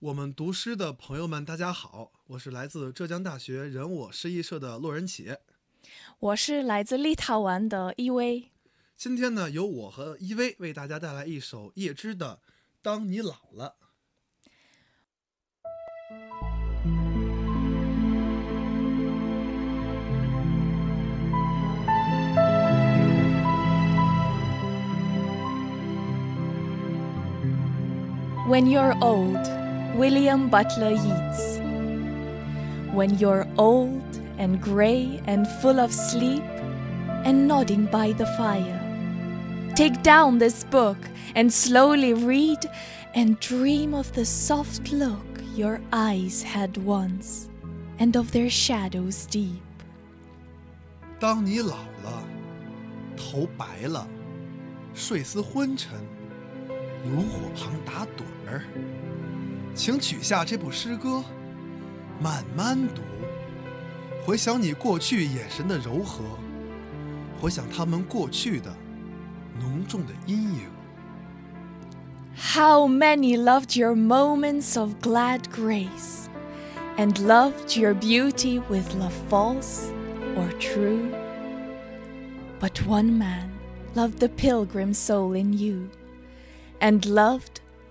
我们读诗的朋友们，大家好，我是来自浙江大学人我诗意社的洛仁启。我是来自立陶宛的依薇。今天呢，由我和依薇为大家带来一首叶芝的《当你老了》。When you're old, William Butler Yeats. When you're old and gray and full of sleep and nodding by the fire, take down this book and slowly read and dream of the soft look your eyes had once and of their shadows deep. 当你老了，头白了，睡思昏沉，炉火旁打盹儿， 请取下这部诗歌，慢慢读，回想你过去眼神的柔和，回想他们过去的浓重的阴影。 How many loved your moments of glad grace, and loved your beauty with love false or true? But one man loved the pilgrim soul in you, and loved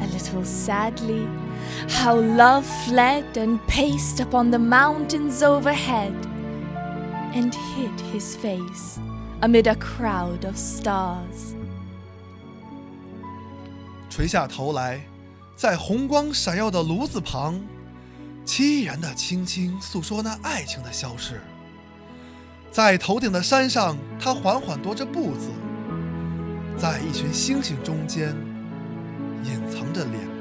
a little sadly, how love fled and paced upon the mountains overhead, and hid his face amid a crowd of stars. 垂下头来，在红光闪耀的炉子旁，凄然的轻轻诉说那爱情的消逝。在头顶的山上，他缓缓踱着步子，在一群星星中间， 隐藏着脸。